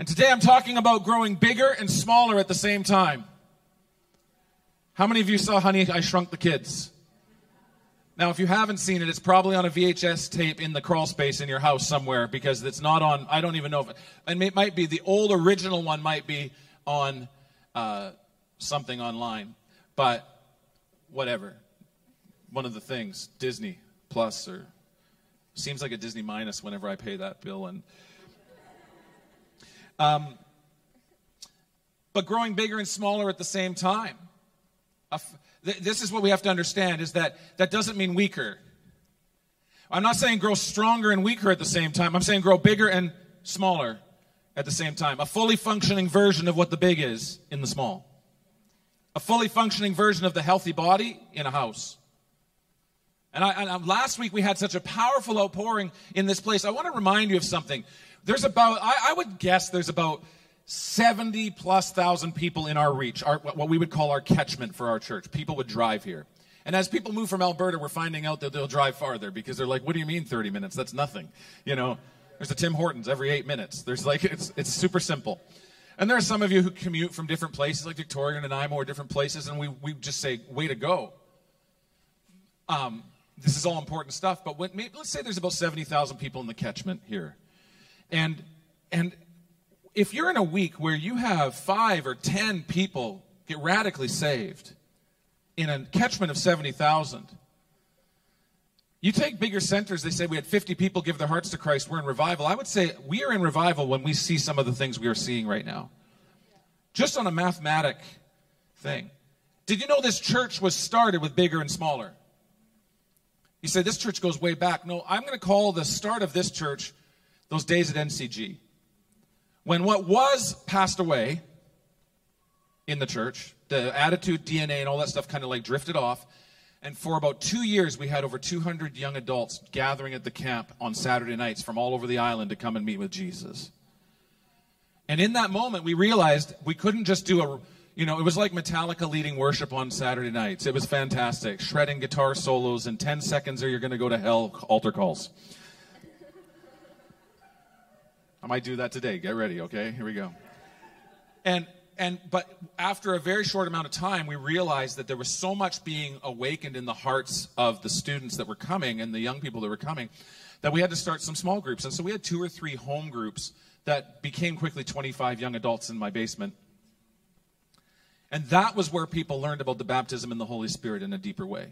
And today I'm talking about growing bigger and smaller at the same time. How many of you saw Honey, I Shrunk the Kids? Now, if you haven't seen it, it's probably on a VHS tape in the crawl space in your house somewhere because it's not on, I don't even know if it, and it might be, the old original one might be on uh, something online. But whatever. One of the things, Disney Plus or seems like a Disney minus whenever I pay that bill. And um, but growing bigger and smaller at the same time. This is what we have to understand: is that that doesn't mean weaker. I'm not saying grow stronger and weaker at the same time. I'm saying grow bigger and smaller at the same time. A fully functioning version of what the big is in the small. A fully functioning version of the healthy body in a house. And, I, and last week we had such a powerful outpouring in this place. I want to remind you of something. There's about, I, I would guess there's about 70 plus thousand people in our reach, our, what we would call our catchment for our church. People would drive here. And as people move from Alberta, we're finding out that they'll drive farther because they're like, what do you mean 30 minutes? That's nothing. You know, there's a Tim Hortons every eight minutes. There's like, it's, it's super simple. And there are some of you who commute from different places, like Victoria and Nanaimo, or different places, and we, we just say, way to go. Um, this is all important stuff, but when, maybe, let's say there's about 70,000 people in the catchment here. And, and if you're in a week where you have five or 10 people get radically saved in a catchment of 70,000, you take bigger centers, they say we had 50 people give their hearts to Christ, we're in revival. I would say we are in revival when we see some of the things we are seeing right now. Just on a mathematic thing. Did you know this church was started with bigger and smaller? You say this church goes way back. No, I'm going to call the start of this church those days at NCG. When what was passed away in the church, the attitude, DNA, and all that stuff kind of like drifted off. And for about two years, we had over 200 young adults gathering at the camp on Saturday nights from all over the island to come and meet with Jesus. And in that moment, we realized we couldn't just do a you know, it was like Metallica leading worship on Saturday nights. It was fantastic. Shredding guitar solos in 10 seconds or you're going to go to hell altar calls. I might do that today. Get ready, okay? Here we go. And and but after a very short amount of time we realized that there was so much being awakened in the hearts of the students that were coming and the young people that were coming that we had to start some small groups. And so we had two or three home groups that became quickly 25 young adults in my basement and that was where people learned about the baptism in the Holy Spirit in a deeper way.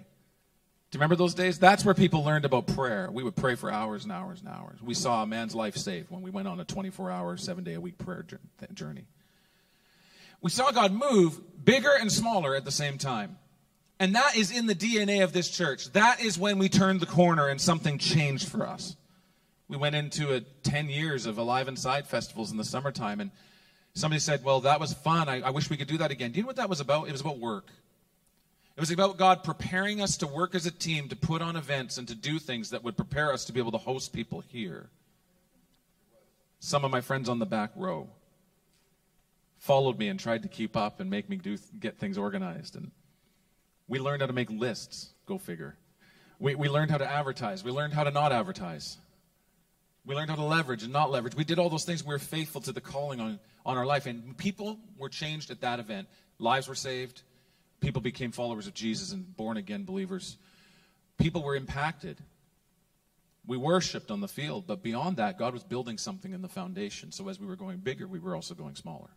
Do you remember those days? That's where people learned about prayer. We would pray for hours and hours and hours. We saw a man's life saved when we went on a 24 hour, seven day a week prayer journey. We saw God move bigger and smaller at the same time. And that is in the DNA of this church. That is when we turned the corner and something changed for us. We went into a 10 years of Alive Inside festivals in the summertime, and Somebody said, Well, that was fun. I, I wish we could do that again. Do you know what that was about? It was about work. It was about God preparing us to work as a team, to put on events, and to do things that would prepare us to be able to host people here. Some of my friends on the back row followed me and tried to keep up and make me do, get things organized. And we learned how to make lists, go figure. We, we learned how to advertise. We learned how to not advertise. We learned how to leverage and not leverage. We did all those things. We were faithful to the calling on, on our life. And people were changed at that event. Lives were saved. People became followers of Jesus and born again believers. People were impacted. We worshiped on the field, but beyond that, God was building something in the foundation. So as we were going bigger, we were also going smaller.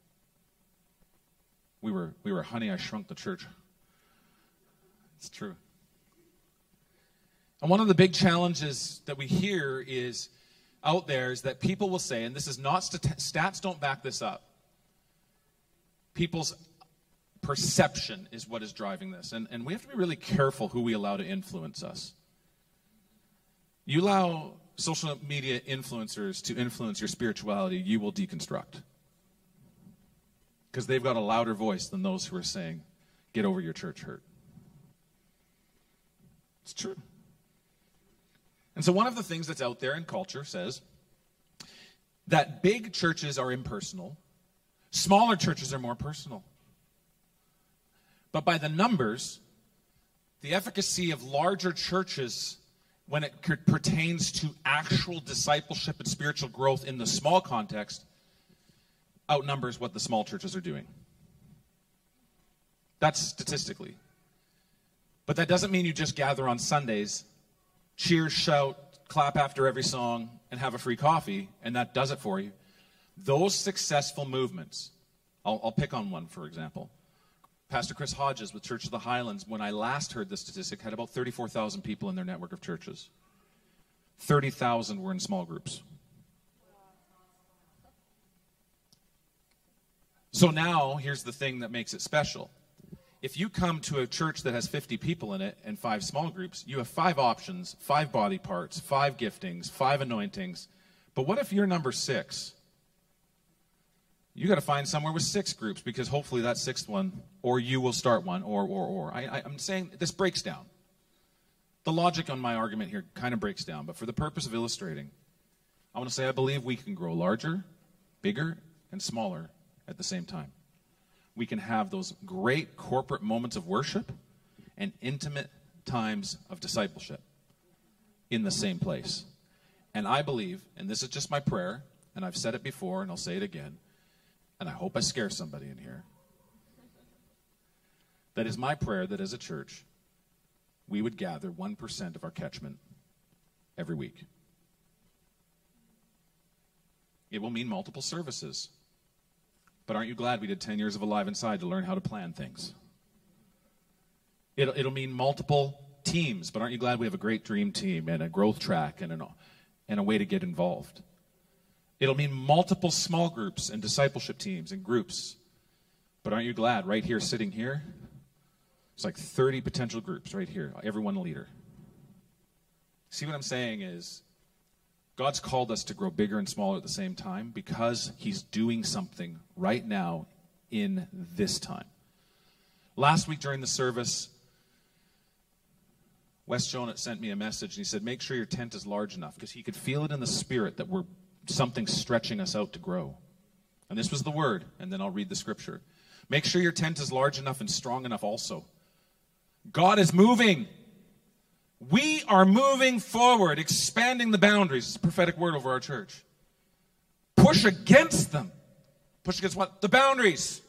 We were, we were honey, I shrunk the church. It's true. And one of the big challenges that we hear is out there is that people will say, and this is not stats don't back this up. People's perception is what is driving this. And, and we have to be really careful who we allow to influence us. You allow social media influencers to influence your spirituality, you will deconstruct. Because they've got a louder voice than those who are saying, get over your church hurt. It's true. And so, one of the things that's out there in culture says that big churches are impersonal, smaller churches are more personal. But by the numbers, the efficacy of larger churches when it pertains to actual discipleship and spiritual growth in the small context outnumbers what the small churches are doing. That's statistically. But that doesn't mean you just gather on Sundays, cheer, shout, clap after every song, and have a free coffee, and that does it for you. Those successful movements, I'll, I'll pick on one, for example. Pastor Chris Hodges with Church of the Highlands, when I last heard the statistic, had about 34,000 people in their network of churches. 30,000 were in small groups. So now, here's the thing that makes it special. If you come to a church that has 50 people in it and five small groups, you have five options, five body parts, five giftings, five anointings. But what if you're number six? You got to find somewhere with six groups because hopefully that sixth one, or you will start one, or, or, or. I, I, I'm saying this breaks down. The logic on my argument here kind of breaks down, but for the purpose of illustrating, I want to say I believe we can grow larger, bigger, and smaller at the same time. We can have those great corporate moments of worship and intimate times of discipleship in the same place. And I believe, and this is just my prayer, and I've said it before and I'll say it again, and I hope I scare somebody in here. That is my prayer that as a church, we would gather 1% of our catchment every week. It will mean multiple services. But aren't you glad we did 10 years of Alive Inside to learn how to plan things? It'll, it'll mean multiple teams, but aren't you glad we have a great dream team and a growth track and, an, and a way to get involved? It'll mean multiple small groups and discipleship teams and groups. But aren't you glad right here, sitting here, it's like 30 potential groups right here, everyone a leader. See what I'm saying is God's called us to grow bigger and smaller at the same time because He's doing something right now in this time. Last week during the service, Wes Jonah sent me a message and he said, Make sure your tent is large enough because he could feel it in the spirit that we're something stretching us out to grow. And this was the word, and then I'll read the scripture. Make sure your tent is large enough and strong enough also. God is moving. We are moving forward, expanding the boundaries. It's a prophetic word over our church. Push against them. Push against what? The boundaries.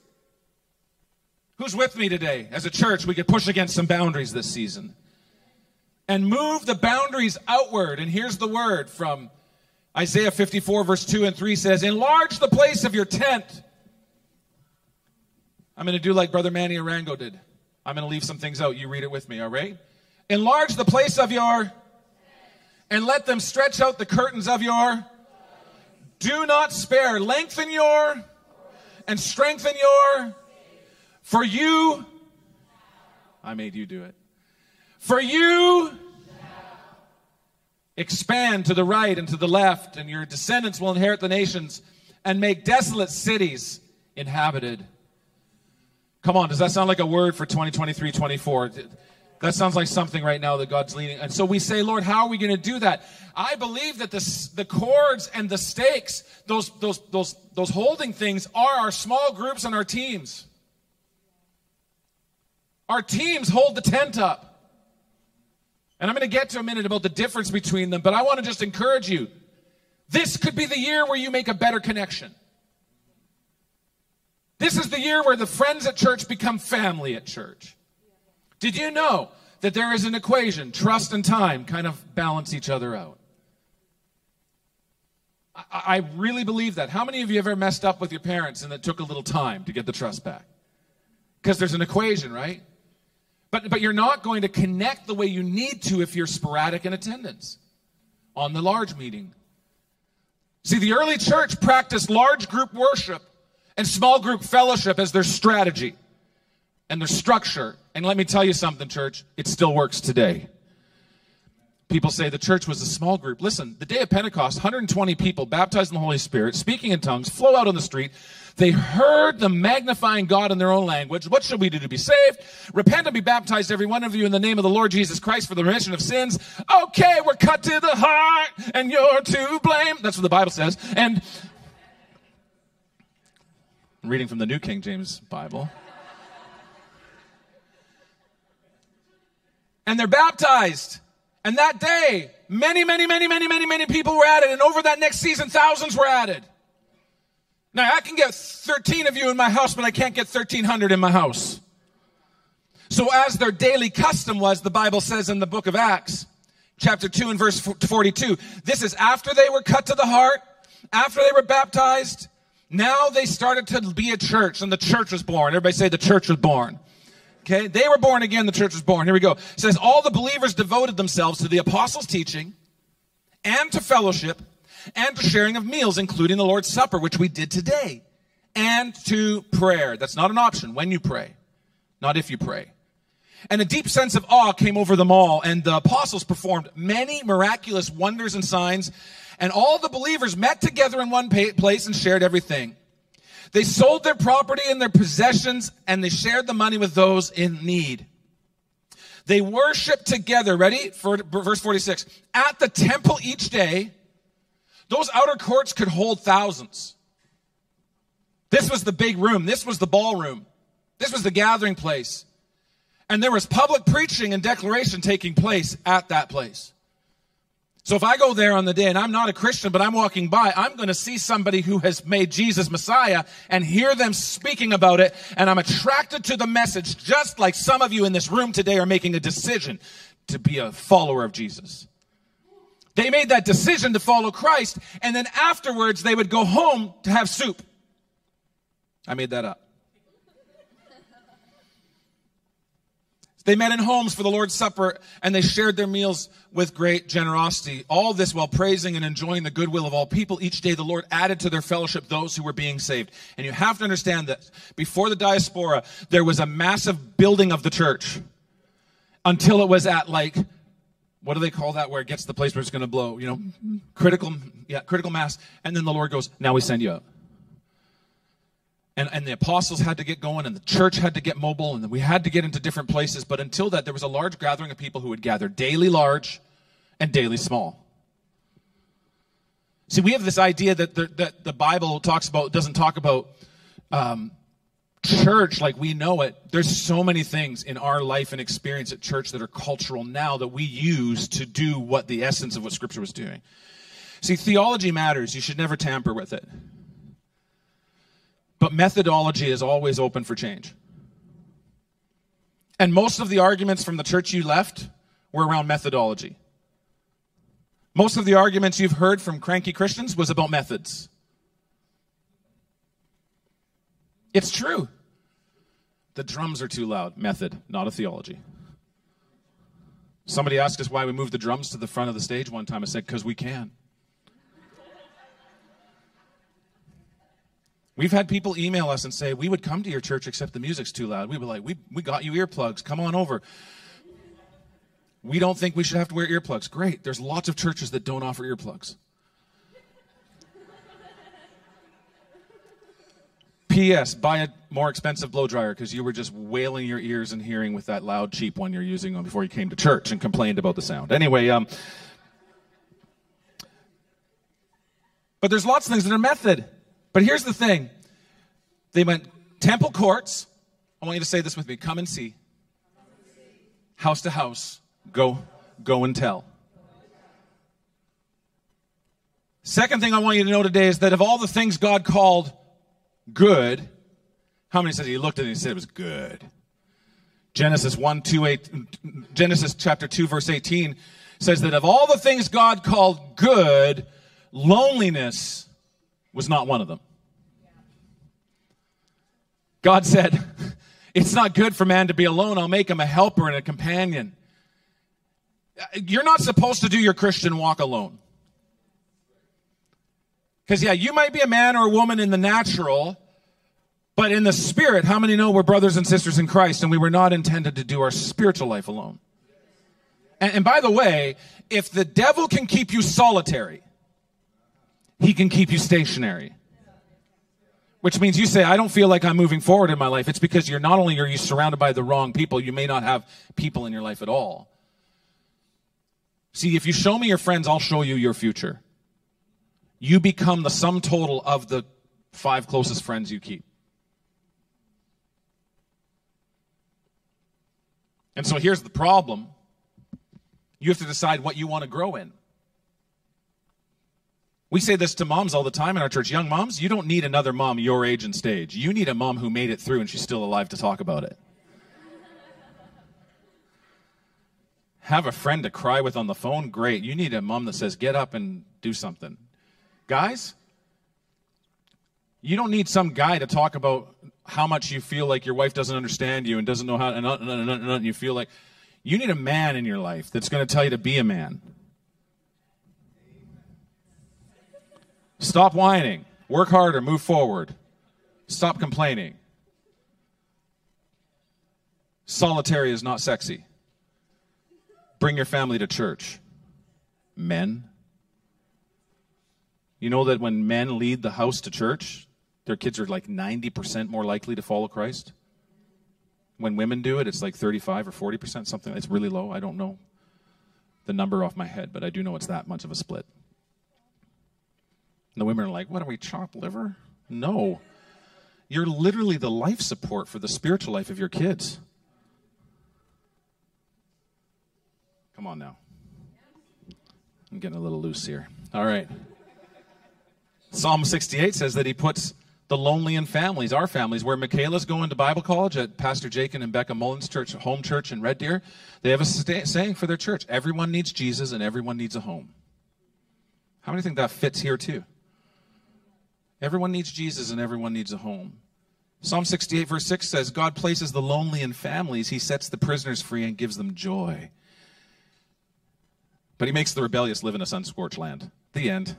Who's with me today? As a church, we could push against some boundaries this season and move the boundaries outward. And here's the word from Isaiah 54, verse 2 and 3 says, Enlarge the place of your tent. I'm going to do like Brother Manny Arango did. I'm going to leave some things out. You read it with me, all right? Enlarge the place of your, and let them stretch out the curtains of your. Do not spare. Lengthen your, and strengthen your. For you, I made you do it. For you, expand to the right and to the left, and your descendants will inherit the nations and make desolate cities inhabited. Come on, does that sound like a word for 2023 24? That sounds like something right now that God's leading. And so we say, Lord, how are we going to do that? I believe that the, the cords and the stakes, those, those, those, those holding things, are our small groups and our teams. Our teams hold the tent up. And I'm going to get to a minute about the difference between them, but I want to just encourage you. This could be the year where you make a better connection. This is the year where the friends at church become family at church. Did you know that there is an equation? Trust and time kind of balance each other out. I, I really believe that. How many of you ever messed up with your parents and it took a little time to get the trust back? Because there's an equation, right? But, but you're not going to connect the way you need to if you're sporadic in attendance on the large meeting. See, the early church practiced large group worship and small group fellowship as their strategy and their structure. And let me tell you something, church, it still works today. People say the church was a small group. Listen, the day of Pentecost, 120 people baptized in the Holy Spirit, speaking in tongues, flow out on the street. They heard them magnifying God in their own language. What should we do to be saved? Repent and be baptized, every one of you, in the name of the Lord Jesus Christ for the remission of sins. Okay, we're cut to the heart, and you're to blame. That's what the Bible says. And I'm reading from the New King James Bible. and they're baptized. And that day, many, many, many, many, many, many people were added. And over that next season, thousands were added. Now, I can get 13 of you in my house, but I can't get 1,300 in my house. So, as their daily custom was, the Bible says in the book of Acts, chapter 2 and verse 42, this is after they were cut to the heart, after they were baptized. Now they started to be a church, and the church was born. Everybody say the church was born. Okay, they were born again, the church was born. Here we go. It says, All the believers devoted themselves to the apostles' teaching and to fellowship and to sharing of meals, including the Lord's Supper, which we did today, and to prayer. That's not an option when you pray, not if you pray. And a deep sense of awe came over them all, and the apostles performed many miraculous wonders and signs, and all the believers met together in one place and shared everything. They sold their property and their possessions, and they shared the money with those in need. They worshiped together, ready? For verse 46. At the temple each day, those outer courts could hold thousands. This was the big room. This was the ballroom. This was the gathering place. And there was public preaching and declaration taking place at that place. So if I go there on the day and I'm not a Christian, but I'm walking by, I'm going to see somebody who has made Jesus Messiah and hear them speaking about it. And I'm attracted to the message, just like some of you in this room today are making a decision to be a follower of Jesus. They made that decision to follow Christ, and then afterwards they would go home to have soup. I made that up. They met in homes for the Lord's Supper and they shared their meals with great generosity. All this while praising and enjoying the goodwill of all people. Each day the Lord added to their fellowship those who were being saved. And you have to understand that before the diaspora, there was a massive building of the church until it was at like what do they call that where it gets to the place where it's going to blow you know? Critical yeah critical mass. And then the lord goes now we send you up. And, and the apostles had to get going and the church had to get mobile and we had to get into different places. But until that there was a large gathering of people who would gather daily large and daily small. See we have this idea that the, that the bible talks about doesn't talk about um, church like we know it, there's so many things in our life and experience at church that are cultural now that we use to do what the essence of what Scripture was doing. See, theology matters. You should never tamper with it. But methodology is always open for change. And most of the arguments from the church you left were around methodology. Most of the arguments you've heard from cranky Christians was about methods. It's true. The drums are too loud. Method, not a theology. Somebody asked us why we moved the drums to the front of the stage one time. I said, because we can. We've had people email us and say, we would come to your church except the music's too loud. We were like, we, we got you earplugs. Come on over. We don't think we should have to wear earplugs. Great. There's lots of churches that don't offer earplugs. P.S. Buy a more expensive blow dryer because you were just wailing your ears and hearing with that loud, cheap one you're using before you came to church and complained about the sound. Anyway, um, but there's lots of things that are method. But here's the thing they went temple courts. I want you to say this with me come and see. House to house. Go, go and tell. Second thing I want you to know today is that of all the things God called good. How many says he looked at it and he said it was good? Genesis 1, 2, 8, Genesis chapter 2, verse 18 says that of all the things God called good, loneliness was not one of them. God said, It's not good for man to be alone. I'll make him a helper and a companion. You're not supposed to do your Christian walk alone. Because, yeah, you might be a man or a woman in the natural, but in the spirit, how many know we're brothers and sisters in Christ and we were not intended to do our spiritual life alone? And, and by the way, if the devil can keep you solitary, he can keep you stationary. Which means you say, I don't feel like I'm moving forward in my life. It's because you're not only are you surrounded by the wrong people, you may not have people in your life at all. See, if you show me your friends, I'll show you your future you become the sum total of the five closest friends you keep. And so here's the problem you have to decide what you want to grow in. We say this to moms all the time in our church. Young moms, you don't need another mom your age and stage. You need a mom who made it through and she's still alive to talk about it. Have a friend to cry with on the phone? Great. You need a mom that says, get up and do something. Guys, you don't need some guy to talk about how much you feel like your wife doesn't understand you and doesn't know how, and, and, and, and you feel like you need a man in your life that's going to tell you to be a man. Stop whining. Work harder. Move forward. Stop complaining. Solitary is not sexy. Bring your family to church. Men. You know that when men lead the house to church, their kids are like 90% more likely to follow Christ? When women do it, it's like 35 or 40%, something. It's really low. I don't know the number off my head, but I do know it's that much of a split. And the women are like, what are we, chopped liver? No. You're literally the life support for the spiritual life of your kids. Come on now. I'm getting a little loose here. All right. Psalm 68 says that he puts the lonely in families, our families, where Michaela's going to Bible college at Pastor Jacob and Becca Mullins Church, home church in Red Deer. They have a saying for their church everyone needs Jesus and everyone needs a home. How many think that fits here too? Everyone needs Jesus and everyone needs a home. Psalm 68, verse 6 says, God places the lonely in families, He sets the prisoners free and gives them joy. But He makes the rebellious live in a sun scorched land. The end.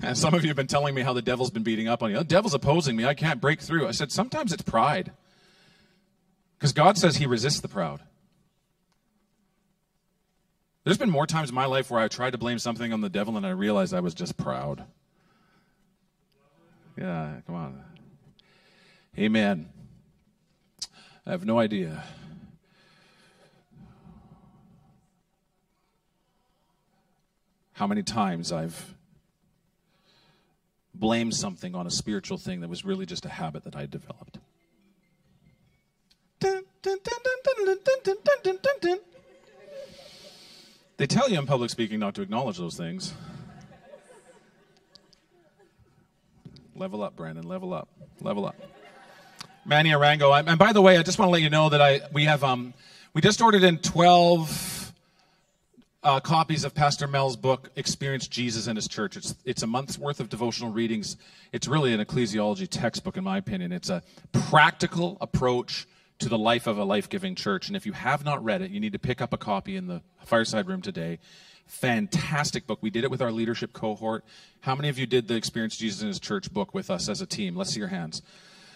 And some of you have been telling me how the devil's been beating up on you. The devil's opposing me. I can't break through. I said, sometimes it's pride. Because God says he resists the proud. There's been more times in my life where I tried to blame something on the devil and I realized I was just proud. Yeah, come on. Amen. I have no idea. How many times I've blame something on a spiritual thing that was really just a habit that I developed. They tell you in public speaking not to acknowledge those things. Level up, Brandon. Level up. Level up. Manny Arango. And by the way, I just want to let you know that I we have um we just ordered in twelve uh, copies of Pastor Mel's book, Experience Jesus in His Church. It's, it's a month's worth of devotional readings. It's really an ecclesiology textbook, in my opinion. It's a practical approach to the life of a life giving church. And if you have not read it, you need to pick up a copy in the fireside room today. Fantastic book. We did it with our leadership cohort. How many of you did the Experience Jesus in His Church book with us as a team? Let's see your hands.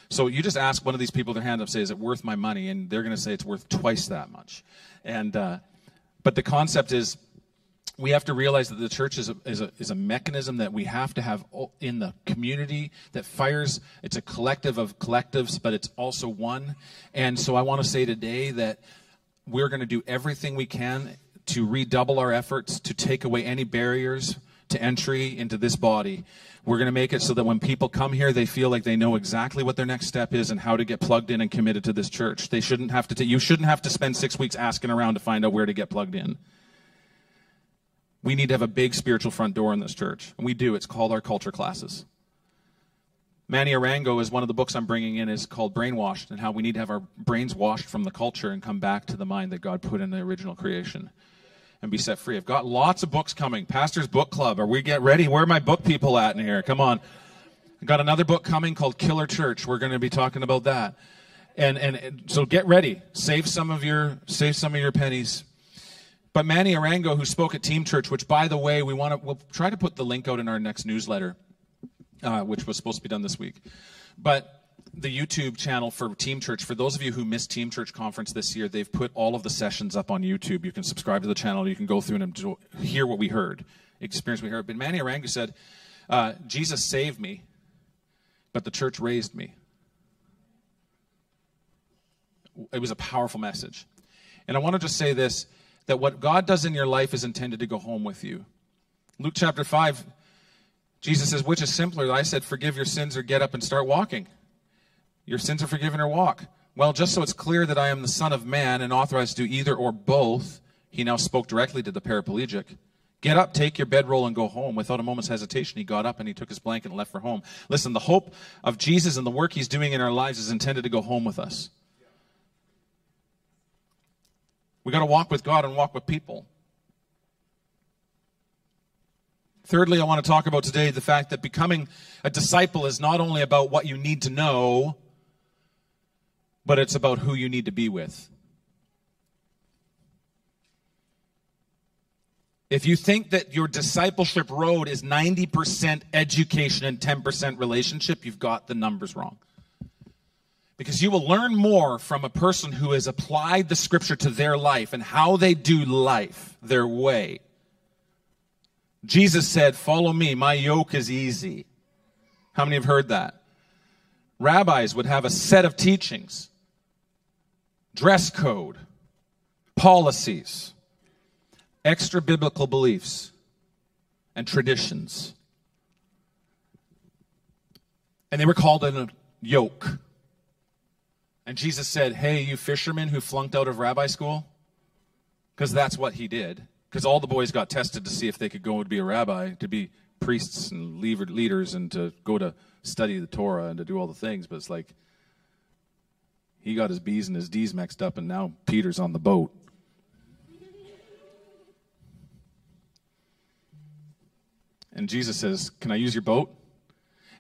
So you just ask one of these people their hand up, say, "Is it worth my money?" And they're going to say it's worth twice that much. And uh, but the concept is we have to realize that the church is a, is, a, is a mechanism that we have to have in the community that fires. It's a collective of collectives, but it's also one. And so I want to say today that we're going to do everything we can to redouble our efforts to take away any barriers to entry into this body. We're going to make it so that when people come here, they feel like they know exactly what their next step is and how to get plugged in and committed to this church. They shouldn't have to. T- you shouldn't have to spend six weeks asking around to find out where to get plugged in. We need to have a big spiritual front door in this church, and we do. It's called our culture classes. Manny Arango is one of the books I'm bringing in is called Brainwashed and how we need to have our brains washed from the culture and come back to the mind that God put in the original creation and be set free. I've got lots of books coming. Pastor's Book Club. Are we get ready? Where are my book people at in here? Come on. I've got another book coming called Killer Church. We're going to be talking about that. And, and, so get ready. Save some of your save some of your pennies. But Manny Arango, who spoke at Team Church, which by the way, we want to we'll try to put the link out in our next newsletter, uh, which was supposed to be done this week. But the YouTube channel for Team Church. For those of you who missed Team Church conference this year, they've put all of the sessions up on YouTube. You can subscribe to the channel. You can go through and hear what we heard, experience we heard. But Manny Arango said, uh, "Jesus saved me, but the church raised me." It was a powerful message, and I want to just say this: that what God does in your life is intended to go home with you. Luke chapter five. Jesus says, which is simpler? I said, forgive your sins or get up and start walking. Your sins are forgiven or walk. Well, just so it's clear that I am the Son of Man and authorized to do either or both, he now spoke directly to the paraplegic. Get up, take your bedroll, and go home. Without a moment's hesitation, he got up and he took his blanket and left for home. Listen, the hope of Jesus and the work he's doing in our lives is intended to go home with us. We got to walk with God and walk with people. Thirdly, I want to talk about today the fact that becoming a disciple is not only about what you need to know, but it's about who you need to be with. If you think that your discipleship road is 90% education and 10% relationship, you've got the numbers wrong. Because you will learn more from a person who has applied the scripture to their life and how they do life, their way. Jesus said, Follow me, my yoke is easy. How many have heard that? Rabbis would have a set of teachings, dress code, policies extra biblical beliefs and traditions. And they were called a yoke. And Jesus said, Hey, you fishermen who flunked out of rabbi school, because that's what he did. Because all the boys got tested to see if they could go and be a rabbi, to be priests and leaders, and to go to study the Torah and to do all the things. But it's like, he got his B's and his D's mixed up, and now Peter's on the boat. And Jesus says, Can I use your boat?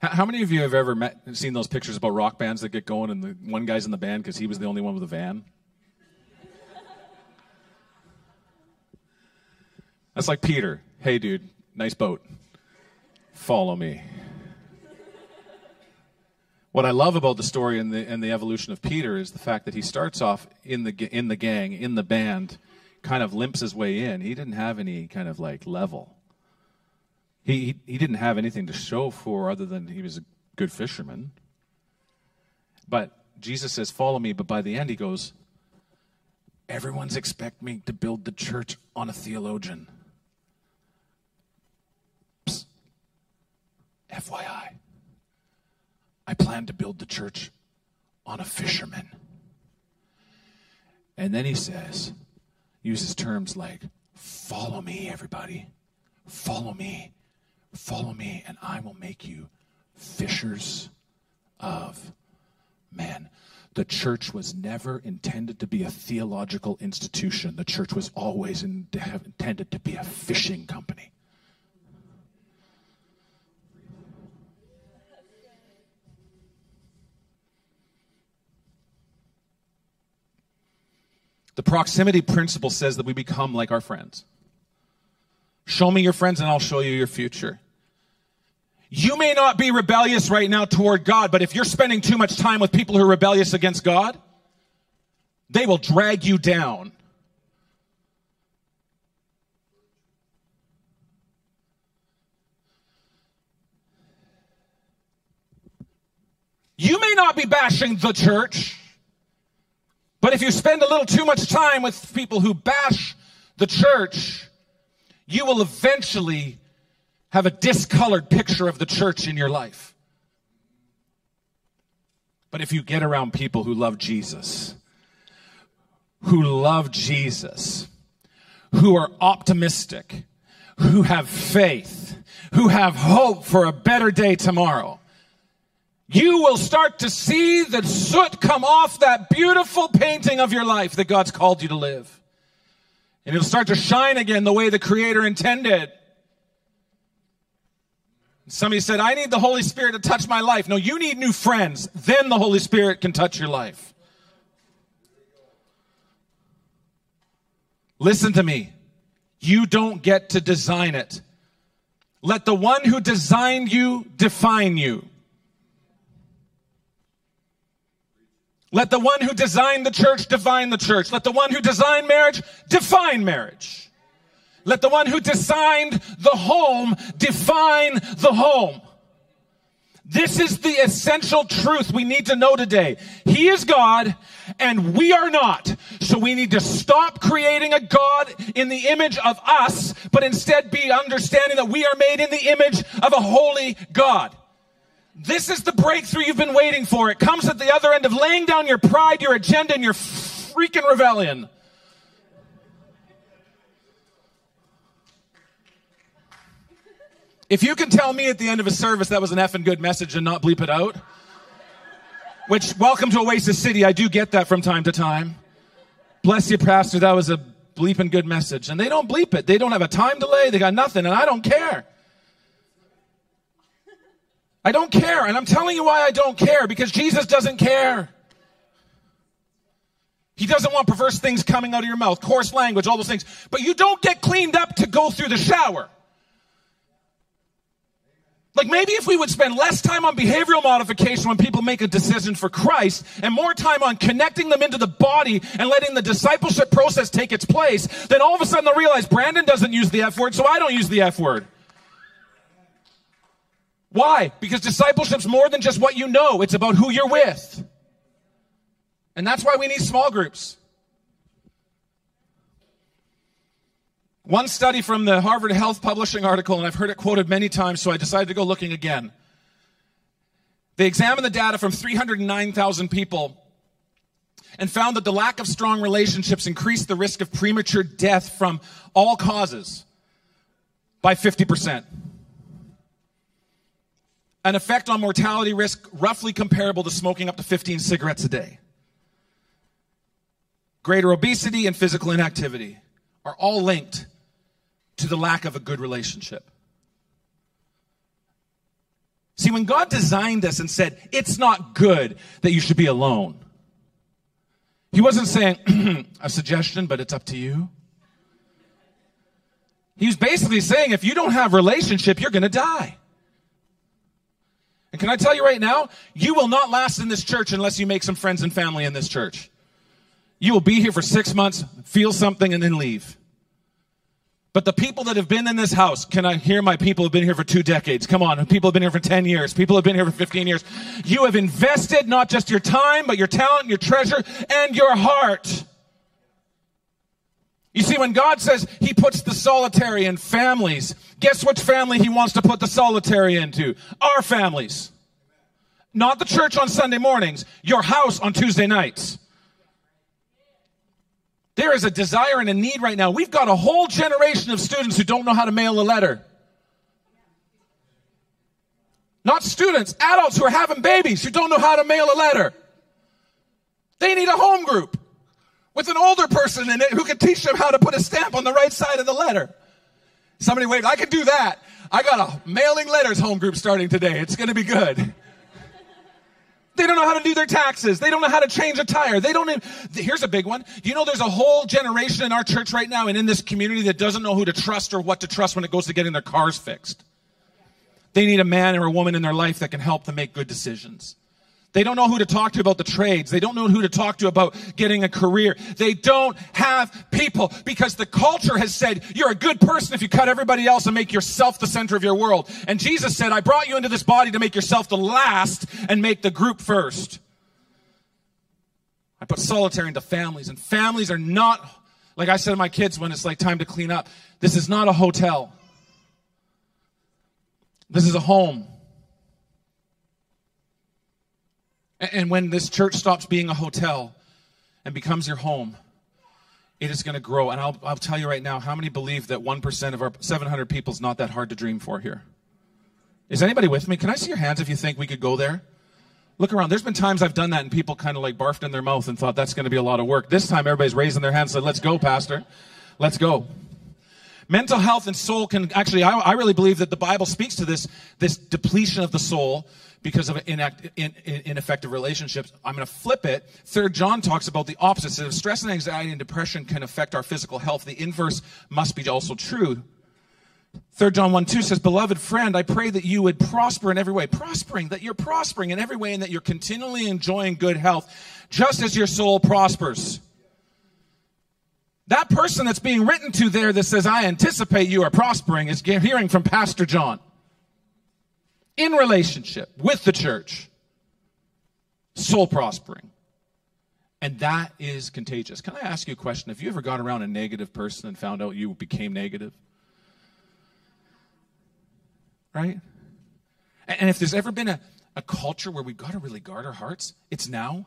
How many of you have ever met, seen those pictures about rock bands that get going and the one guy's in the band because he was the only one with a van? That's like Peter. Hey, dude, nice boat. Follow me. What I love about the story and the, and the evolution of Peter is the fact that he starts off in the, in the gang, in the band, kind of limps his way in. He didn't have any kind of like level. He, he didn't have anything to show for other than he was a good fisherman. But Jesus says, Follow me. But by the end, he goes, Everyone's expect me to build the church on a theologian. Psst. FYI, I plan to build the church on a fisherman. And then he says, uses terms like, Follow me, everybody. Follow me. Follow me, and I will make you fishers of men. The church was never intended to be a theological institution. The church was always in, intended to be a fishing company. The proximity principle says that we become like our friends. Show me your friends and I'll show you your future. You may not be rebellious right now toward God, but if you're spending too much time with people who are rebellious against God, they will drag you down. You may not be bashing the church, but if you spend a little too much time with people who bash the church, you will eventually have a discolored picture of the church in your life. But if you get around people who love Jesus, who love Jesus, who are optimistic, who have faith, who have hope for a better day tomorrow, you will start to see the soot come off that beautiful painting of your life that God's called you to live. And it'll start to shine again the way the Creator intended. Somebody said, I need the Holy Spirit to touch my life. No, you need new friends. Then the Holy Spirit can touch your life. Listen to me. You don't get to design it. Let the one who designed you define you. Let the one who designed the church define the church. Let the one who designed marriage define marriage. Let the one who designed the home define the home. This is the essential truth we need to know today. He is God and we are not. So we need to stop creating a God in the image of us, but instead be understanding that we are made in the image of a holy God. This is the breakthrough you've been waiting for. It comes at the other end of laying down your pride, your agenda, and your freaking rebellion. If you can tell me at the end of a service that was an effing good message and not bleep it out, which, welcome to Oasis City, I do get that from time to time. Bless you, Pastor, that was a bleeping good message. And they don't bleep it. They don't have a time delay. They got nothing, and I don't care. I don't care. And I'm telling you why I don't care because Jesus doesn't care. He doesn't want perverse things coming out of your mouth, coarse language, all those things. But you don't get cleaned up to go through the shower. Like maybe if we would spend less time on behavioral modification when people make a decision for Christ and more time on connecting them into the body and letting the discipleship process take its place, then all of a sudden they'll realize Brandon doesn't use the F word, so I don't use the F word. Why? Because discipleship's more than just what you know. It's about who you're with. And that's why we need small groups. One study from the Harvard Health Publishing article, and I've heard it quoted many times, so I decided to go looking again. They examined the data from 309,000 people and found that the lack of strong relationships increased the risk of premature death from all causes by 50%. An effect on mortality risk roughly comparable to smoking up to 15 cigarettes a day. Greater obesity and physical inactivity are all linked to the lack of a good relationship. See, when God designed us and said, it's not good that you should be alone, He wasn't saying, a suggestion, but it's up to you. He was basically saying, if you don't have relationship, you're going to die. Can I tell you right now, you will not last in this church unless you make some friends and family in this church. You will be here for six months, feel something, and then leave. But the people that have been in this house, can I hear my people have been here for two decades? Come on. People have been here for 10 years. People have been here for 15 years. You have invested not just your time, but your talent, your treasure, and your heart. You see, when God says He puts the solitary in families, guess which family He wants to put the solitary into? Our families. Not the church on Sunday mornings, your house on Tuesday nights. There is a desire and a need right now. We've got a whole generation of students who don't know how to mail a letter. Not students, adults who are having babies who don't know how to mail a letter. They need a home group with an older person in it who can teach them how to put a stamp on the right side of the letter. Somebody waved, I can do that. I got a mailing letters home group starting today. It's going to be good. They don't know how to do their taxes. They don't know how to change a tire. They don't even, here's a big one. You know, there's a whole generation in our church right now and in this community that doesn't know who to trust or what to trust when it goes to getting their cars fixed. They need a man or a woman in their life that can help them make good decisions. They don't know who to talk to about the trades. They don't know who to talk to about getting a career. They don't have people because the culture has said you're a good person if you cut everybody else and make yourself the center of your world. And Jesus said, I brought you into this body to make yourself the last and make the group first. I put solitary into families and families are not, like I said to my kids when it's like time to clean up, this is not a hotel. This is a home. And when this church stops being a hotel and becomes your home, it is going to grow. And I'll, I'll tell you right now, how many believe that 1% of our 700 people is not that hard to dream for here? Is anybody with me? Can I see your hands if you think we could go there? Look around. There's been times I've done that and people kind of like barfed in their mouth and thought that's going to be a lot of work. This time everybody's raising their hands and said, let's go, pastor. Let's go. Mental health and soul can actually, I, I really believe that the Bible speaks to this, this depletion of the soul because of inact, in, in, ineffective relationships. I'm going to flip it. Third John talks about the opposite. So if stress and anxiety and depression can affect our physical health, the inverse must be also true. Third John 1 2 says, Beloved friend, I pray that you would prosper in every way. Prospering, that you're prospering in every way and that you're continually enjoying good health, just as your soul prospers. That person that's being written to there that says, I anticipate you are prospering is hearing from Pastor John in relationship with the church, soul prospering. And that is contagious. Can I ask you a question? Have you ever gone around a negative person and found out you became negative? Right? And if there's ever been a, a culture where we've got to really guard our hearts? It's now.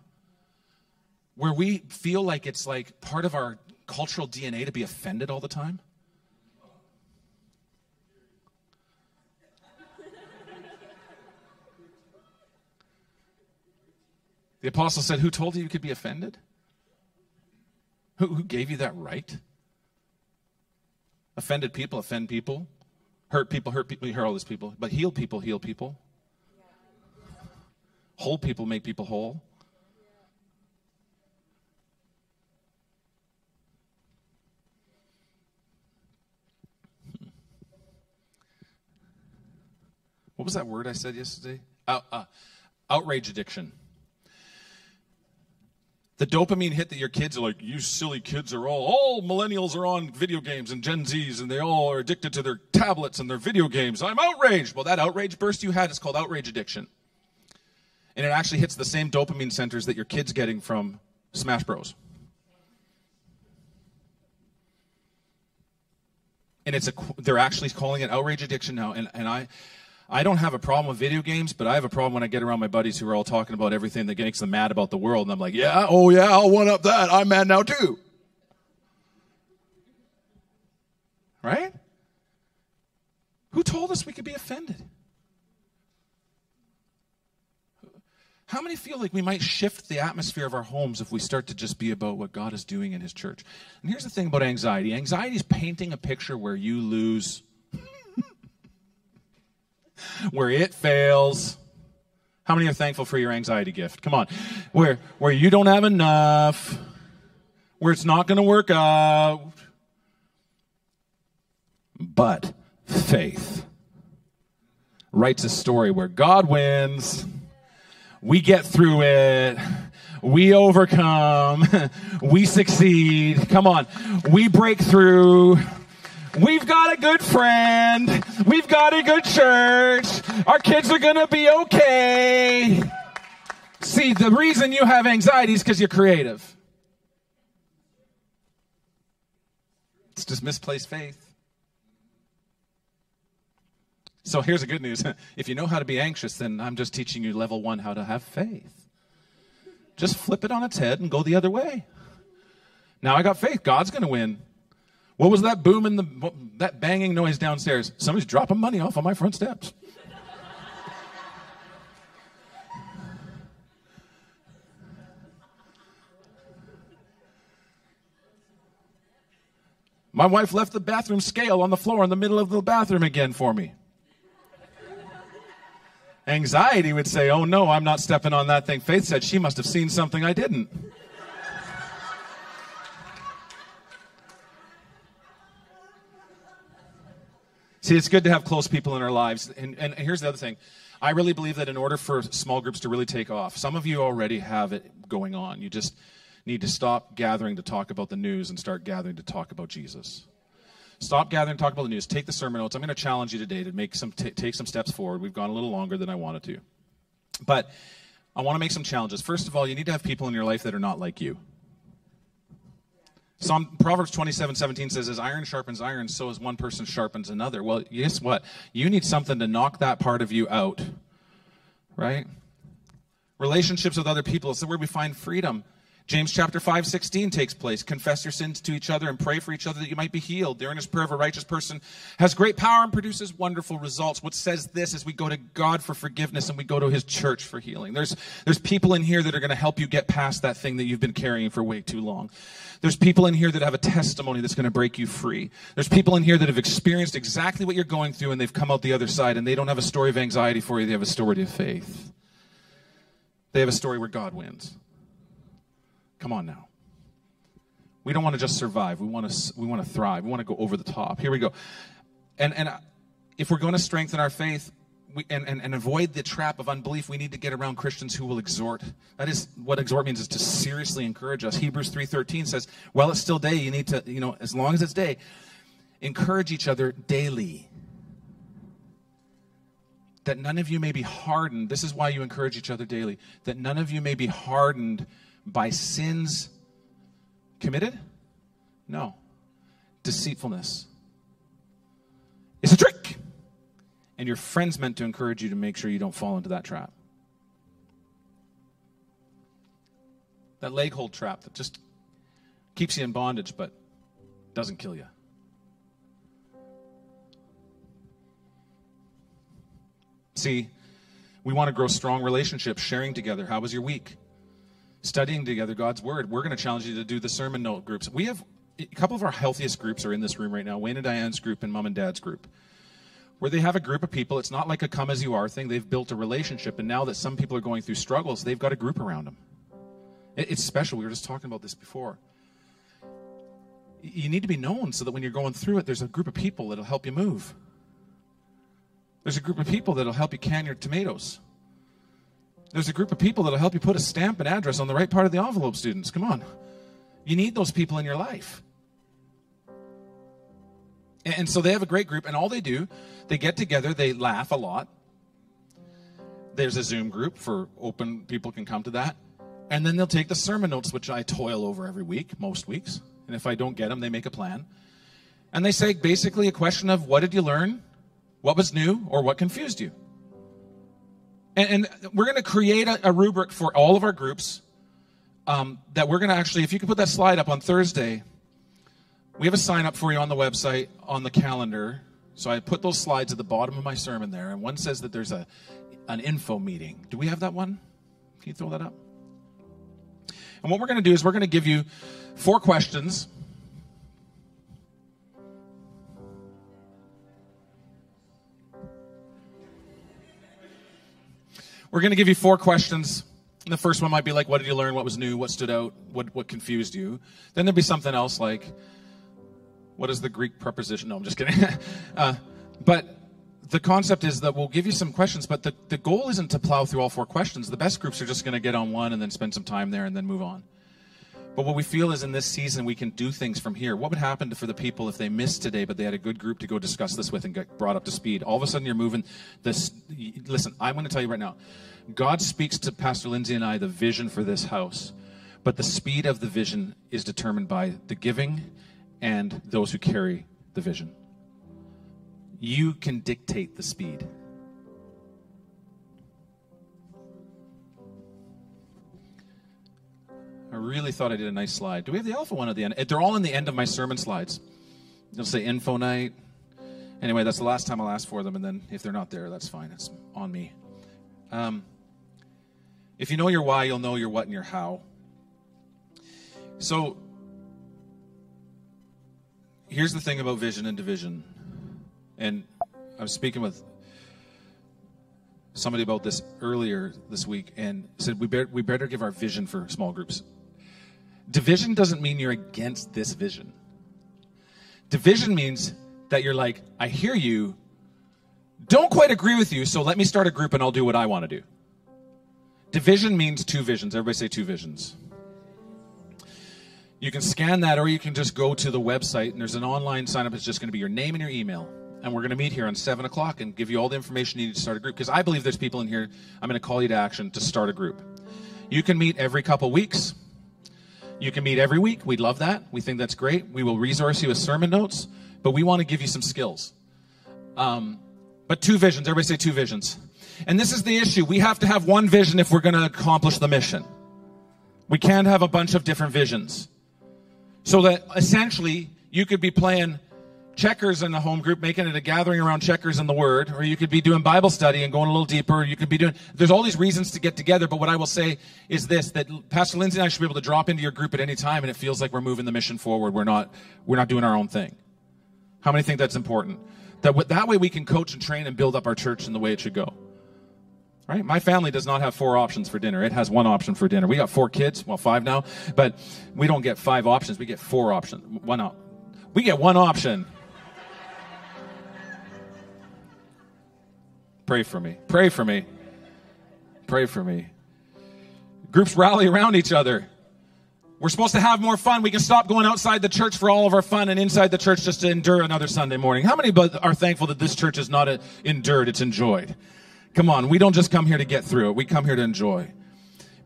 Where we feel like it's like part of our cultural DNA to be offended all the time? The apostle said, Who told you you could be offended? Who, who gave you that right? Offended people offend people. Hurt people hurt people. You hear all these people. But heal people heal people. Whole people make people whole. What was that word I said yesterday? Uh, uh, outrage addiction the dopamine hit that your kids are like, you silly kids are all, all millennials are on video games and Gen Zs and they all are addicted to their tablets and their video games. I'm outraged. Well, that outrage burst you had is called outrage addiction. And it actually hits the same dopamine centers that your kid's getting from Smash Bros. And it's a, they're actually calling it outrage addiction now. And, and I, I don't have a problem with video games, but I have a problem when I get around my buddies who are all talking about everything that makes them mad about the world. And I'm like, yeah, oh yeah, I'll one up that. I'm mad now too. Right? Who told us we could be offended? How many feel like we might shift the atmosphere of our homes if we start to just be about what God is doing in His church? And here's the thing about anxiety anxiety is painting a picture where you lose where it fails. How many are thankful for your anxiety gift? Come on. Where, where you don't have enough, where it's not going to work out. But faith writes a story where God wins, we get through it, we overcome, we succeed. Come on, we break through. We've got a good friend. We've got a good church. Our kids are going to be okay. See, the reason you have anxiety is because you're creative. It's just misplaced faith. So here's the good news. If you know how to be anxious, then I'm just teaching you level one how to have faith. Just flip it on its head and go the other way. Now I got faith. God's going to win. What was that boom in the that banging noise downstairs? Somebody's dropping money off on my front steps. My wife left the bathroom scale on the floor in the middle of the bathroom again for me. Anxiety would say, Oh no, I'm not stepping on that thing. Faith said she must have seen something I didn't. See, it's good to have close people in our lives. And, and here's the other thing. I really believe that in order for small groups to really take off, some of you already have it going on. You just need to stop gathering to talk about the news and start gathering to talk about Jesus. Stop gathering to talk about the news. Take the sermon notes. I'm going to challenge you today to make some t- take some steps forward. We've gone a little longer than I wanted to. But I want to make some challenges. First of all, you need to have people in your life that are not like you. Psalm Proverbs 27, 17 says, as iron sharpens iron, so as one person sharpens another. Well, guess what? You need something to knock that part of you out. Right? Relationships with other people is where we find freedom. James chapter 5, 16 takes place. Confess your sins to each other and pray for each other that you might be healed. The earnest prayer of a righteous person has great power and produces wonderful results. What says this is we go to God for forgiveness and we go to his church for healing. There's, there's people in here that are going to help you get past that thing that you've been carrying for way too long. There's people in here that have a testimony that's going to break you free. There's people in here that have experienced exactly what you're going through and they've come out the other side and they don't have a story of anxiety for you. They have a story of faith. They have a story where God wins. Come on now. We don't want to just survive. We want to we want to thrive. We want to go over the top. Here we go. And and uh, if we're going to strengthen our faith we, and, and, and avoid the trap of unbelief, we need to get around Christians who will exhort. That is what exhort means is to seriously encourage us. Hebrews 3:13 says, "While it's still day, you need to, you know, as long as it's day, encourage each other daily." That none of you may be hardened. This is why you encourage each other daily. That none of you may be hardened by sins committed? No. Deceitfulness. It's a trick. And your friend's meant to encourage you to make sure you don't fall into that trap. That leg hold trap that just keeps you in bondage but doesn't kill you. See, we want to grow strong relationships, sharing together. How was your week? Studying together God's Word. We're going to challenge you to do the sermon note groups. We have a couple of our healthiest groups are in this room right now Wayne and Diane's group and Mom and Dad's group, where they have a group of people. It's not like a come as you are thing. They've built a relationship, and now that some people are going through struggles, they've got a group around them. It's special. We were just talking about this before. You need to be known so that when you're going through it, there's a group of people that'll help you move. There's a group of people that'll help you can your tomatoes. There's a group of people that'll help you put a stamp and address on the right part of the envelope, students. Come on. You need those people in your life. And so they have a great group, and all they do, they get together, they laugh a lot. There's a Zoom group for open people can come to that. And then they'll take the sermon notes, which I toil over every week, most weeks. And if I don't get them, they make a plan. And they say basically a question of what did you learn? What was new or what confused you? And, and we're going to create a, a, rubric for all of our groups um, that we're going to actually, if you could put that slide up on Thursday, we have a sign up for you on the website, on the calendar. So I put those slides at the bottom of my sermon there, and one says that there's a an info meeting. Do we have that one? Can you throw that up? And what we're going to do is we're going to give you four questions We're going to give you four questions. The first one might be like, what did you learn? What was new? What stood out? What, what confused you? Then there'll be something else like, what is the Greek preposition? No, I'm just kidding. uh, but the concept is that we'll give you some questions, but the, the goal isn't to plow through all four questions. The best groups are just going to get on one and then spend some time there and then move on. But what we feel is in this season, we can do things from here. What would happen for the people if they missed today, but they had a good group to go discuss this with and get brought up to speed? All of a sudden, you're moving this. Listen, I'm going to tell you right now God speaks to Pastor Lindsay and I the vision for this house, but the speed of the vision is determined by the giving and those who carry the vision. You can dictate the speed. I really thought I did a nice slide. Do we have the alpha one at the end? They're all in the end of my sermon slides. They'll say info night. Anyway, that's the last time I'll ask for them, and then if they're not there, that's fine. It's on me. Um, if you know your why, you'll know your what and your how. So, here's the thing about vision and division. And I was speaking with somebody about this earlier this week and said we, better, we better give our vision for small groups Division doesn't mean you're against this vision. Division means that you're like, I hear you, don't quite agree with you, so let me start a group and I'll do what I want to do. Division means two visions. Everybody say two visions. You can scan that or you can just go to the website and there's an online sign up. It's just going to be your name and your email. And we're going to meet here on 7 o'clock and give you all the information you need to start a group. Because I believe there's people in here, I'm going to call you to action to start a group. You can meet every couple weeks. You can meet every week. We'd love that. We think that's great. We will resource you with sermon notes, but we want to give you some skills. Um, but two visions. Everybody say two visions. And this is the issue. We have to have one vision if we're going to accomplish the mission. We can't have a bunch of different visions. So that essentially you could be playing checkers in the home group, making it a gathering around checkers and the word, or you could be doing Bible study and going a little deeper. You could be doing, there's all these reasons to get together. But what I will say is this, that Pastor Lindsay and I should be able to drop into your group at any time and it feels like we're moving the mission forward. We're not, we're not doing our own thing. How many think that's important? That, that way we can coach and train and build up our church in the way it should go. Right? My family does not have four options for dinner. It has one option for dinner. We got four kids, well, five now, but we don't get five options. We get four options. One out. We get one option. Pray for me. Pray for me. Pray for me. Groups rally around each other. We're supposed to have more fun. We can stop going outside the church for all of our fun and inside the church just to endure another Sunday morning. How many are thankful that this church is not uh, endured, it's enjoyed? Come on, we don't just come here to get through it. We come here to enjoy.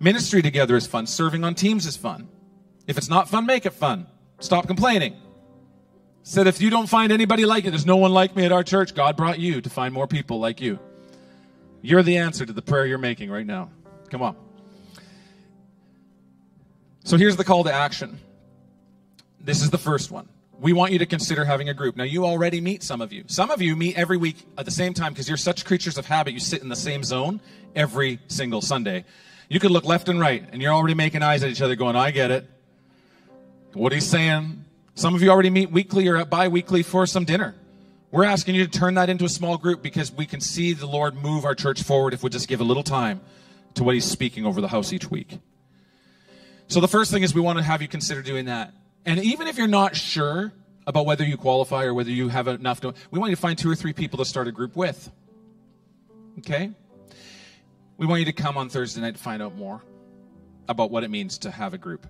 Ministry together is fun. Serving on teams is fun. If it's not fun, make it fun. Stop complaining. Said if you don't find anybody like it, there's no one like me at our church. God brought you to find more people like you. You're the answer to the prayer you're making right now. Come on. So here's the call to action. This is the first one. We want you to consider having a group. Now, you already meet some of you. Some of you meet every week at the same time because you're such creatures of habit. You sit in the same zone every single Sunday. You could look left and right, and you're already making eyes at each other, going, I get it. What he's saying. Some of you already meet weekly or bi weekly for some dinner. We're asking you to turn that into a small group because we can see the Lord move our church forward if we just give a little time to what he's speaking over the house each week. So the first thing is we want to have you consider doing that. And even if you're not sure about whether you qualify or whether you have enough to, we want you to find two or three people to start a group with. Okay? We want you to come on Thursday night to find out more about what it means to have a group.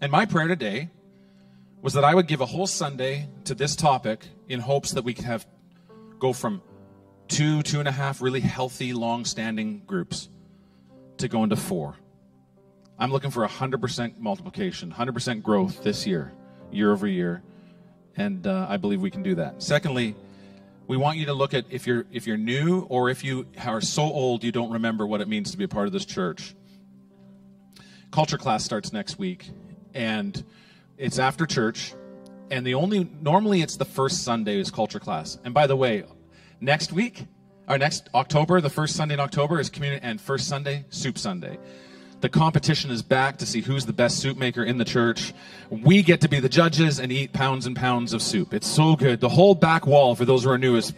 And my prayer today was that I would give a whole Sunday to this topic in hopes that we could have go from two, two and a half really healthy, long standing groups to go into four. I'm looking for 100% multiplication, 100% growth this year, year over year. And uh, I believe we can do that. Secondly, we want you to look at if you're if you're new or if you are so old you don't remember what it means to be a part of this church. Culture class starts next week, and it's after church. And the only normally it's the first Sunday is culture class. And by the way, next week or next October, the first Sunday in October is community and first Sunday soup Sunday. The competition is back to see who's the best soup maker in the church. We get to be the judges and eat pounds and pounds of soup. It's so good. The whole back wall, for those who are new, is,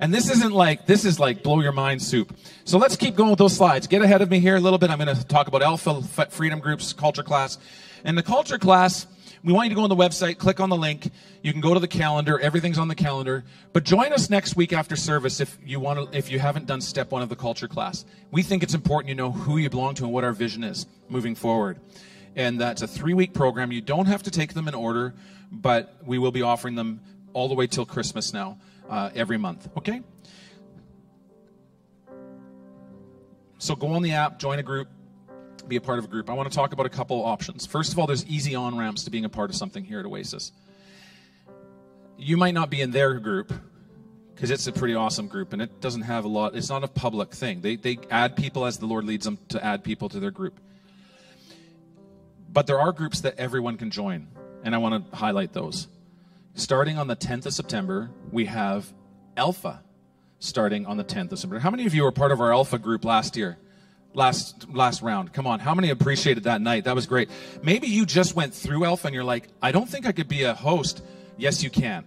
and this isn't like, this is like blow your mind soup. So let's keep going with those slides. Get ahead of me here a little bit. I'm going to talk about Alpha Freedom Groups culture class. And the culture class, we want you to go on the website, click on the link. You can go to the calendar. Everything's on the calendar. But join us next week after service if you want to, if you haven't done step one of the culture class. We think it's important you know who you belong to and what our vision is moving forward. And that's a three week program. You don't have to take them in order, but we will be offering them all the way till Christmas now, uh, every month. Okay? So go on the app, join a group, be a part of a group, I want to talk about a couple options. First of all, there's easy on ramps to being a part of something here at Oasis. You might not be in their group because it's a pretty awesome group and it doesn't have a lot, it's not a public thing. They, they add people as the Lord leads them to add people to their group. But there are groups that everyone can join, and I want to highlight those. Starting on the 10th of September, we have Alpha starting on the 10th of September. How many of you were part of our Alpha group last year? Last last round. Come on, how many appreciated that night? That was great. Maybe you just went through Alpha and you're like, I don't think I could be a host. Yes, you can.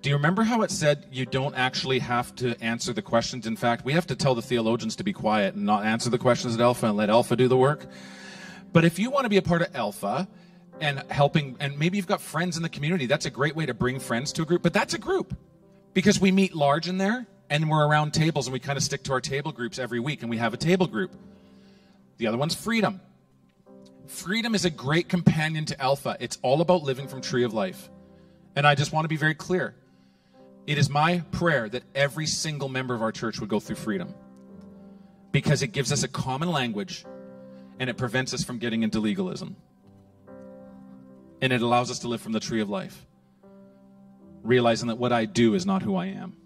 Do you remember how it said you don't actually have to answer the questions? In fact, we have to tell the theologians to be quiet and not answer the questions at Alpha and let Alpha do the work. But if you want to be a part of Alpha and helping, and maybe you've got friends in the community, that's a great way to bring friends to a group. But that's a group because we meet large in there and we're around tables and we kind of stick to our table groups every week and we have a table group. The other one's freedom. Freedom is a great companion to Alpha. It's all about living from Tree of Life. And I just want to be very clear. It is my prayer that every single member of our church would go through freedom because it gives us a common language and it prevents us from getting into legalism. And it allows us to live from the tree of life, realizing that what I do is not who I am.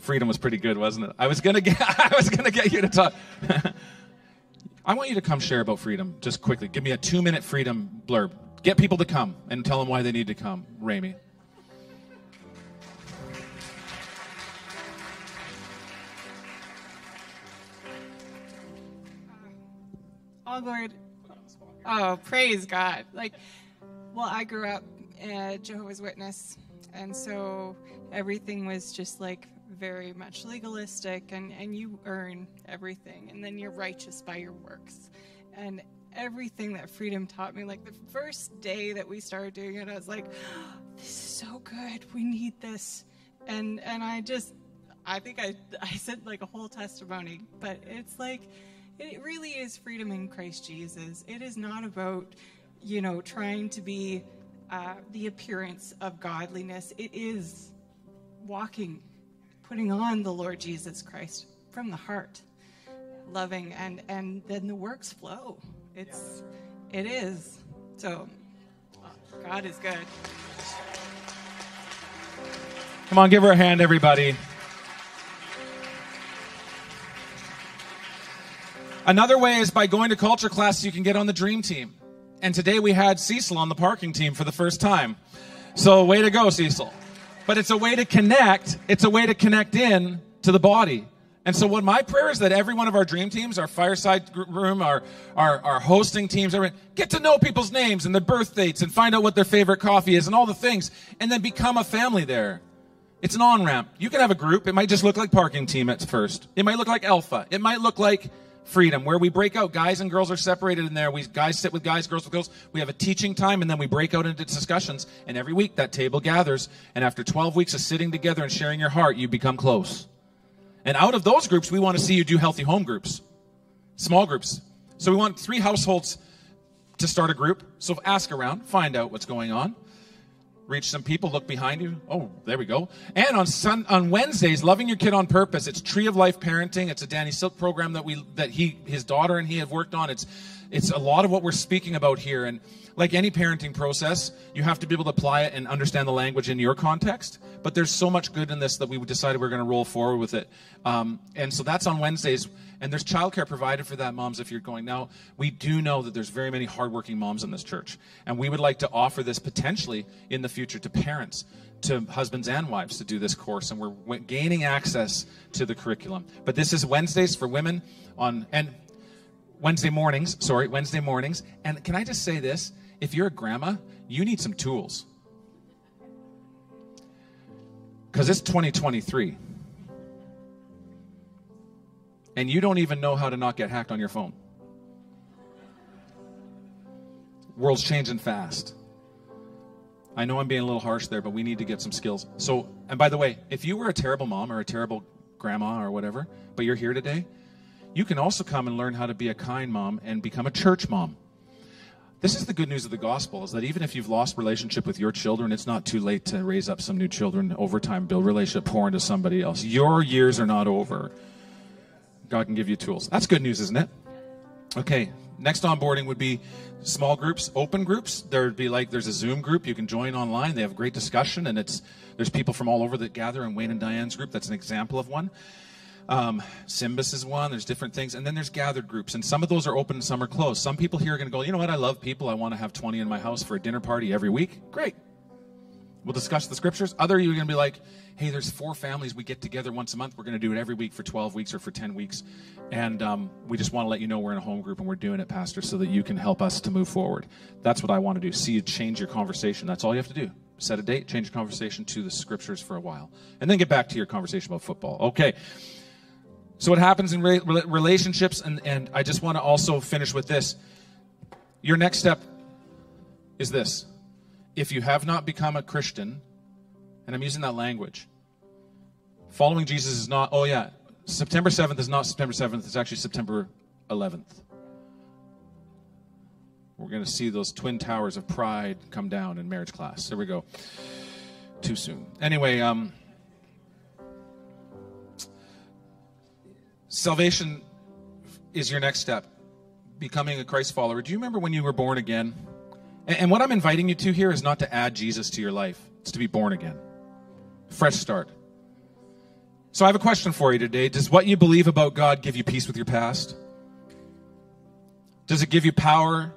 Freedom was pretty good, wasn't it? I was gonna get I was gonna get you to talk. I want you to come share about freedom just quickly. Give me a two minute freedom blurb. Get people to come and tell them why they need to come. Rami. Oh, Lord. Oh, praise God. Like, well, I grew up a Jehovah's Witness, and so everything was just like very much legalistic and, and you earn everything and then you're righteous by your works. And everything that freedom taught me, like the first day that we started doing it, I was like, oh, this is so good. We need this. And and I just I think I I said like a whole testimony, but it's like it really is freedom in Christ Jesus. It is not about, you know, trying to be uh, the appearance of godliness. It is walking putting on the Lord Jesus Christ from the heart, loving, and and then the works flow. It's it is so. God is good. Come on, give her a hand, everybody. Another way is by going to culture class, you can get on the dream team. And today we had Cecil on the parking team for the first time. So, way to go, Cecil. But it's a way to connect. It's a way to connect in to the body. And so, what my prayer is that every one of our dream teams, our fireside room, our, our, our hosting teams, get to know people's names and their birth dates and find out what their favorite coffee is and all the things, and then become a family there. It's an on ramp. You can have a group. It might just look like parking team at first. It might look like alpha. It might look like freedom, where we break out. Guys and girls are separated in there. We guys sit with guys, girls with girls. We have a teaching time, and then we break out into discussions. And every week that table gathers. And after 12 weeks of sitting together and sharing your heart, you become close. And out of those groups, we want to see you do healthy home groups, small groups. So we want three households to start a group. So ask around, find out what's going on reach some people, look behind you. Oh, there we go. And on Sun, on Wednesdays, loving your kid on purpose. It's Tree of Life Parenting. It's a Danny Silk program that we that he his daughter and he have worked on. It's it's a lot of what we're speaking about here. And like any parenting process, you have to be able to apply it and understand the language in your context. But there's so much good in this that we decided we are going to roll forward with it. Um, and so that's on Wednesdays. And there's childcare provided for that, moms, if you're going. Now, we do know that there's very many hardworking moms in this church. And we would like to offer this potentially in the future to parents, to husbands and wives to do this course. And we're gaining access to the curriculum. But this is Wednesdays for women on, and Wednesday mornings, sorry, Wednesday mornings. And can I just say this? If you're a grandma, you need some tools. Because it's 2023 and you don't even know how to not get hacked on your phone. World's changing fast. I know I'm being a little harsh there, but we need to get some skills. So, and by the way, if you were a terrible mom or a terrible grandma or whatever, but you're here today, you can also come and learn how to be a kind mom and become a church mom. This is the good news of the gospel is that even if you've lost relationship with your children, it's not too late to raise up some new children over time, build relationship, pour into somebody else. Your years are not over. God can give you tools. That's good news, isn't it? Okay, next onboarding would be small groups, open groups. There'd be like there's a Zoom group you can join online. They have great discussion, and it's there's people from all over that gather in Wayne and Diane's group. That's an example of one. Um, Simbus is one. There's different things, and then there's gathered groups, and some of those are open and some are closed. Some people here are going to go, you know what? I love people. I want to have 20 in my house for a dinner party every week. Great. We'll discuss the scriptures. Other, you're going to be like, hey, there's four families we get together once a month. We're going to do it every week for 12 weeks or for 10 weeks. And um, we just want to let you know we're in a home group and we're doing it, Pastor, so that you can help us to move forward. That's what I want to do. See you change your conversation. That's all you have to do. Set a date, change your conversation to the scriptures for a while, and then get back to your conversation about football. Okay. So, what happens in re- relationships, and, and I just want to also finish with this. Your next step is this if you have not become a Christian, and I'm using that language, following Jesus is not, oh yeah, September 7th is not September 7th, it's actually September 11th. We're going to see those twin towers of pride come down in marriage class. There we go. Too soon. Anyway, um, salvation is your next step. Becoming a Christ follower. Do you remember when you were born again? And, what I'm inviting you to here is not to add Jesus to your life, it's to be born again. Fresh start. So I have a question for you today. Does what you believe about God give you peace with your past? Does it give you power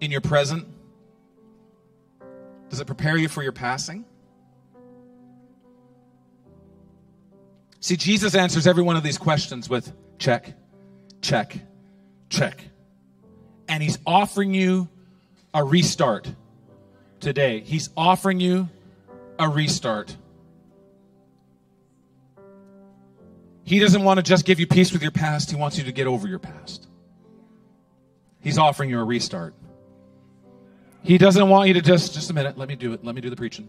in your present? Does it prepare you for your passing? See, Jesus answers every one of these questions with check, check, check. And he's offering you a restart today. He's offering you a restart. He doesn't want to just give you peace with your past, He wants you to get over your past. He's offering you a restart. He doesn't want you to just, just a minute, let me do it, let me do the preaching.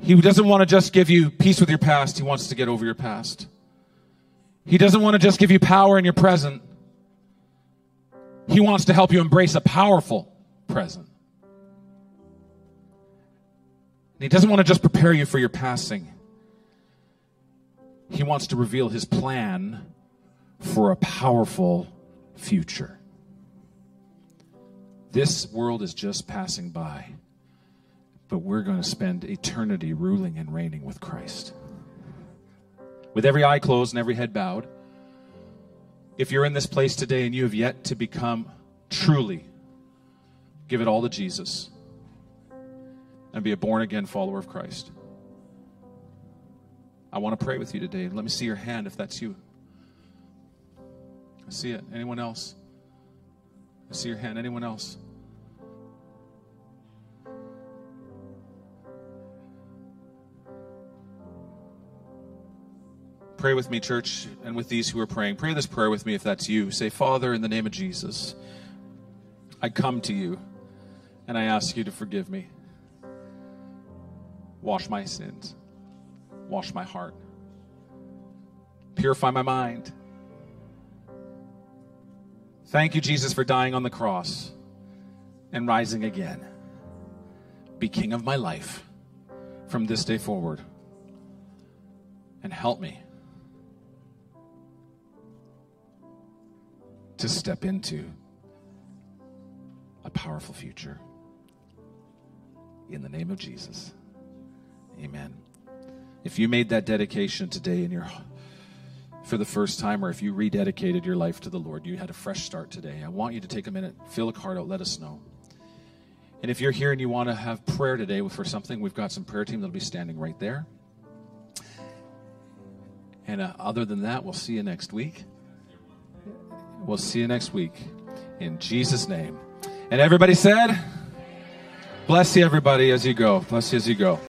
He doesn't want to just give you peace with your past, He wants to get over your past. He doesn't want to just give you power in your present, he wants to help you embrace a powerful present. And he doesn't want to just prepare you for your passing. He wants to reveal his plan for a powerful future. This world is just passing by, but we're going to spend eternity ruling and reigning with Christ. with every eye closed and every head bowed, if you're in this place today and you have yet to become truly, give it all to Jesus and be a born again follower of Christ. I want to pray with you today. Let me see your hand if that's you. I see it. Anyone else? I see your hand. Anyone else? Pray with me, church, and with these who are praying. Pray this prayer with me if that's you. Say, Father, in the name of Jesus, I come to you and I ask you to forgive me. Wash my sins, wash my heart, purify my mind. Thank you, Jesus, for dying on the cross and rising again. Be king of my life from this day forward. And help me to step into a powerful future. In the name of Jesus. Amen. If you made that dedication today in your for the first time, or if you rededicated your life to the Lord, you had a fresh start today, I want you to take a minute, fill a card out, let us know. And if you're here and you want to have prayer today for something, we've got some prayer team that'll be standing right there. And uh, other than that, we'll see you next week. We'll see you next week in Jesus' name. And everybody said, Bless you, everybody, as you go. Bless you as you go.